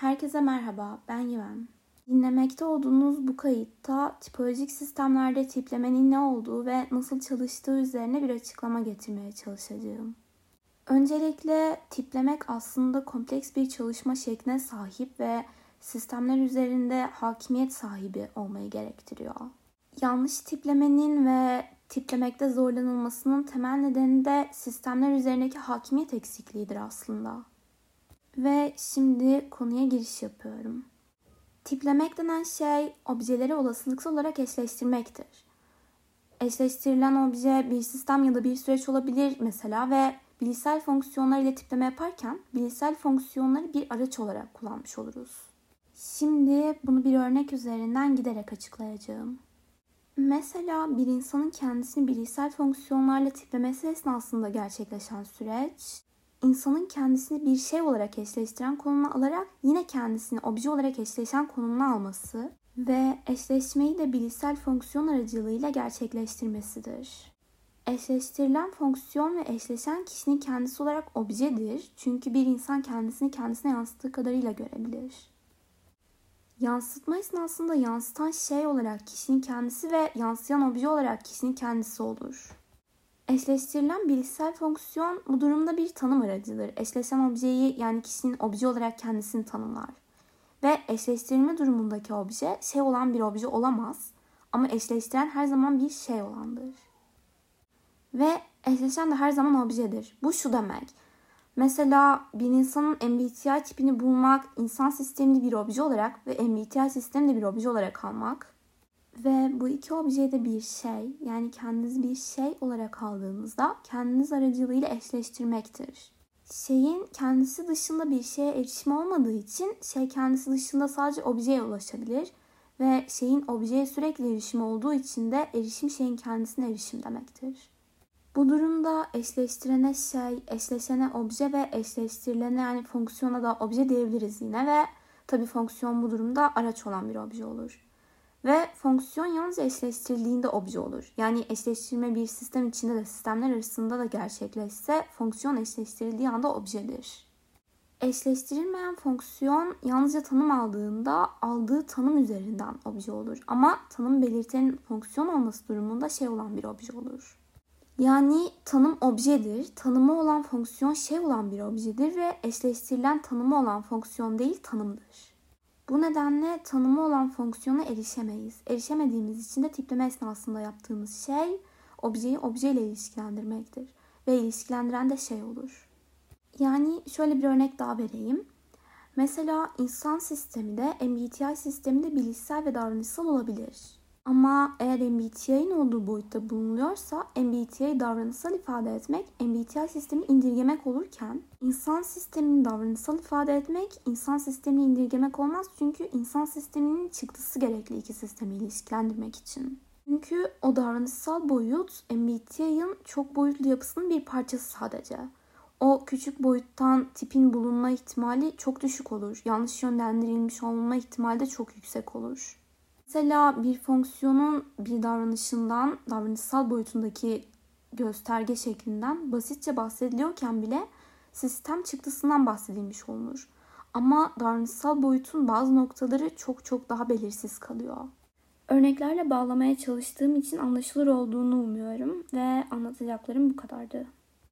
Herkese merhaba, ben Yiven. Dinlemekte olduğunuz bu kayıtta tipolojik sistemlerde tiplemenin ne olduğu ve nasıl çalıştığı üzerine bir açıklama getirmeye çalışacağım. Öncelikle tiplemek aslında kompleks bir çalışma şekline sahip ve sistemler üzerinde hakimiyet sahibi olmayı gerektiriyor. Yanlış tiplemenin ve tiplemekte zorlanılmasının temel nedeni de sistemler üzerindeki hakimiyet eksikliğidir aslında. Ve şimdi konuya giriş yapıyorum. Tiplemek denen şey objeleri olasılıksal olarak eşleştirmektir. Eşleştirilen obje bir sistem ya da bir süreç olabilir mesela ve bilişsel fonksiyonlar ile tipleme yaparken bilişsel fonksiyonları bir araç olarak kullanmış oluruz. Şimdi bunu bir örnek üzerinden giderek açıklayacağım. Mesela bir insanın kendisini bilişsel fonksiyonlarla tiplemesi esnasında gerçekleşen süreç, insanın kendisini bir şey olarak eşleştiren konumuna alarak yine kendisini obje olarak eşleşen konumuna alması ve eşleşmeyi de bilişsel fonksiyon aracılığıyla gerçekleştirmesidir. Eşleştirilen fonksiyon ve eşleşen kişinin kendisi olarak objedir. Çünkü bir insan kendisini kendisine yansıttığı kadarıyla görebilir. Yansıtma esnasında yansıtan şey olarak kişinin kendisi ve yansıyan obje olarak kişinin kendisi olur. Eşleştirilen bilişsel fonksiyon bu durumda bir tanım aracıdır. Eşleşen objeyi yani kişinin obje olarak kendisini tanımlar. Ve eşleştirilme durumundaki obje şey olan bir obje olamaz ama eşleştiren her zaman bir şey olandır. Ve eşleşen de her zaman objedir. Bu şu demek. Mesela bir insanın MBTI tipini bulmak, insan sistemini bir obje olarak ve MBTI sistemini de bir obje olarak almak ve bu iki objeyi de bir şey yani kendiniz bir şey olarak aldığınızda kendiniz aracılığıyla eşleştirmektir. Şeyin kendisi dışında bir şeye erişimi olmadığı için şey kendisi dışında sadece objeye ulaşabilir ve şeyin objeye sürekli erişimi olduğu için de erişim şeyin kendisine erişim demektir. Bu durumda eşleştirene şey, eşleşene obje ve eşleştirilene yani fonksiyona da obje diyebiliriz yine ve tabi fonksiyon bu durumda araç olan bir obje olur. Ve fonksiyon yalnız eşleştirildiğinde obje olur. Yani eşleştirme bir sistem içinde de sistemler arasında da gerçekleşse fonksiyon eşleştirildiği anda objedir. Eşleştirilmeyen fonksiyon yalnızca tanım aldığında aldığı tanım üzerinden obje olur. Ama tanım belirtenin fonksiyon olması durumunda şey olan bir obje olur. Yani tanım objedir, tanımı olan fonksiyon şey olan bir objedir ve eşleştirilen tanımı olan fonksiyon değil tanımdır. Bu nedenle tanımı olan fonksiyona erişemeyiz. Erişemediğimiz için de tipleme esnasında yaptığımız şey objeyi objeyle ilişkilendirmektir. Ve ilişkilendiren de şey olur. Yani şöyle bir örnek daha vereyim. Mesela insan sistemi de MBTI sistemi de bilişsel ve davranışsal olabilir. Ama eğer MBTI'nin olduğu boyutta bulunuyorsa MBTI davranışsal ifade etmek MBTI sistemini indirgemek olurken insan sistemini davranışsal ifade etmek insan sistemini indirgemek olmaz çünkü insan sisteminin çıktısı gerekli iki sistemi ilişkilendirmek için. Çünkü o davranışsal boyut MBTI'nin çok boyutlu yapısının bir parçası sadece. O küçük boyuttan tipin bulunma ihtimali çok düşük olur. Yanlış yönlendirilmiş olma ihtimali de çok yüksek olur. Mesela bir fonksiyonun bir davranışından, davranışsal boyutundaki gösterge şeklinden basitçe bahsediliyorken bile sistem çıktısından bahsedilmiş olunur. Ama davranışsal boyutun bazı noktaları çok çok daha belirsiz kalıyor. Örneklerle bağlamaya çalıştığım için anlaşılır olduğunu umuyorum ve anlatacaklarım bu kadardı.